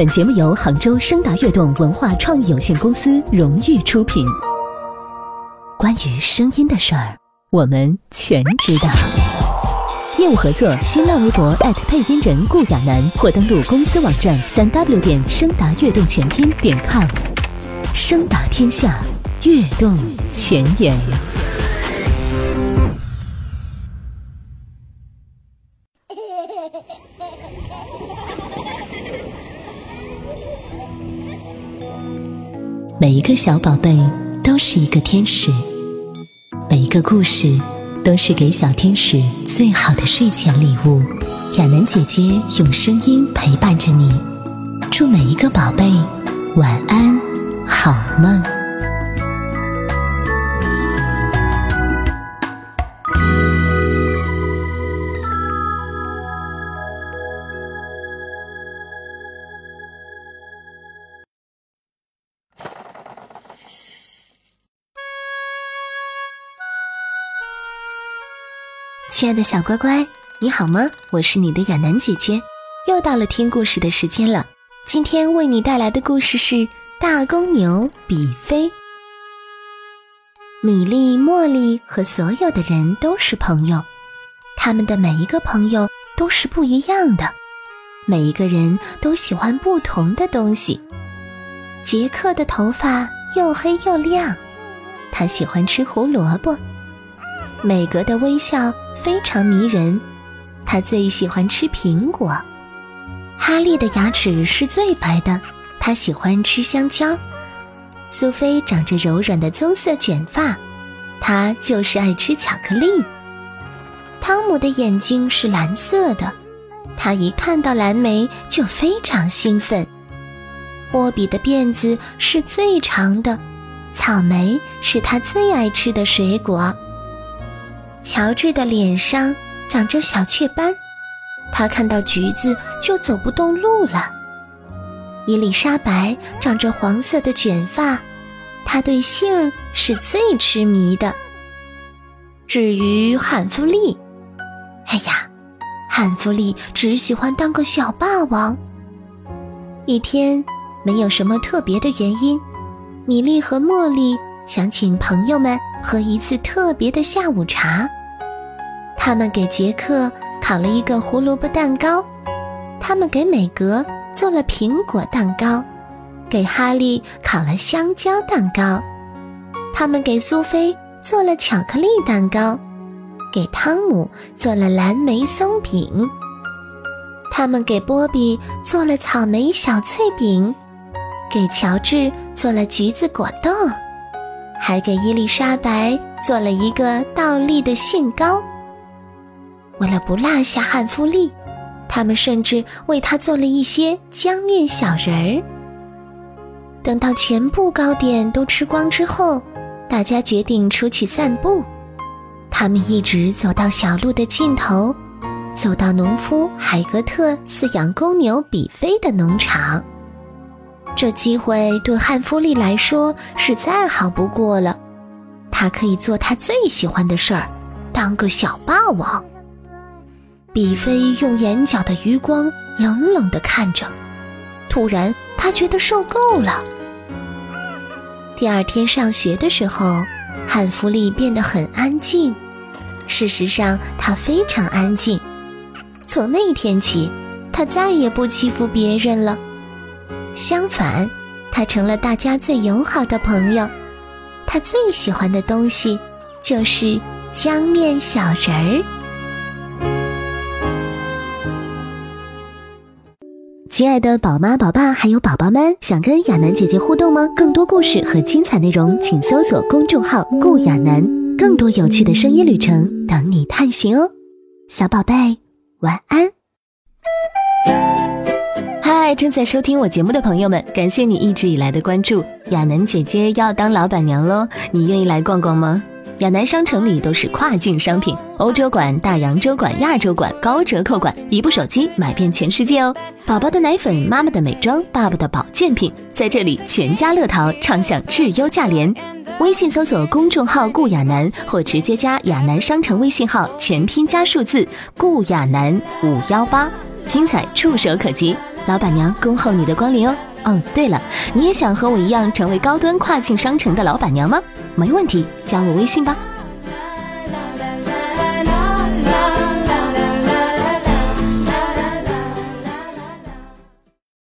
本节目由杭州声达悦动文化创意有限公司荣誉出品。关于声音的事儿，我们全知道。业务合作：新浪微博配音人顾亚楠，或登录公司网站三 w 点声达悦动全拼点 com。声达天下，悦动前沿。每一个小宝贝都是一个天使，每一个故事都是给小天使最好的睡前礼物。亚楠姐姐用声音陪伴着你，祝每一个宝贝晚安，好梦。亲爱的小乖乖，你好吗？我是你的亚楠姐姐，又到了听故事的时间了。今天为你带来的故事是《大公牛比菲》。米莉、茉莉和所有的人都是朋友，他们的每一个朋友都是不一样的，每一个人都喜欢不同的东西。杰克的头发又黑又亮，他喜欢吃胡萝卜。美格的微笑非常迷人，他最喜欢吃苹果。哈利的牙齿是最白的，他喜欢吃香蕉。苏菲长着柔软的棕色卷发，她就是爱吃巧克力。汤姆的眼睛是蓝色的，他一看到蓝莓就非常兴奋。波比的辫子是最长的，草莓是他最爱吃的水果。乔治的脸上长着小雀斑，他看到橘子就走不动路了。伊丽莎白长着黄色的卷发，她对杏是最痴迷的。至于汉弗利，哎呀，汉弗利只喜欢当个小霸王。一天，没有什么特别的原因，米莉和茉莉想请朋友们。和一次特别的下午茶。他们给杰克烤了一个胡萝卜蛋糕，他们给美格做了苹果蛋糕，给哈利烤了香蕉蛋糕，他们给苏菲做了巧克力蛋糕，给汤姆做了蓝莓松饼，他们给波比做了草莓小脆饼，给乔治做了橘子果冻。还给伊丽莎白做了一个倒立的杏糕。为了不落下汉弗利，他们甚至为他做了一些姜面小人儿。等到全部糕点都吃光之后，大家决定出去散步。他们一直走到小路的尽头，走到农夫海格特饲养公牛比菲的农场。这机会对汉弗利来说是再好不过了，他可以做他最喜欢的事儿，当个小霸王。比菲用眼角的余光冷冷地看着，突然他觉得受够了。第二天上学的时候，汉弗利变得很安静。事实上，他非常安静。从那天起，他再也不欺负别人了。相反，他成了大家最友好的朋友。他最喜欢的东西就是江面小人儿。亲爱的宝妈、宝爸还有宝宝们，想跟亚楠姐姐互动吗？更多故事和精彩内容，请搜索公众号“顾亚楠”，更多有趣的声音旅程等你探寻哦。小宝贝，晚安。正在收听我节目的朋友们，感谢你一直以来的关注。亚楠姐姐要当老板娘喽，你愿意来逛逛吗？亚楠商城里都是跨境商品，欧洲馆、大洋洲馆、亚洲馆高折扣馆，一部手机买遍全世界哦。宝宝的奶粉，妈妈的美妆，爸爸的保健品，在这里全家乐淘畅享质优价廉。微信搜索公众号顾亚楠，或直接加亚楠商城微信号，全拼加数字顾亚楠五幺八，精彩触手可及。老板娘恭候你的光临哦。哦，对了，你也想和我一样成为高端跨境商城的老板娘吗？没问题，加我微信吧。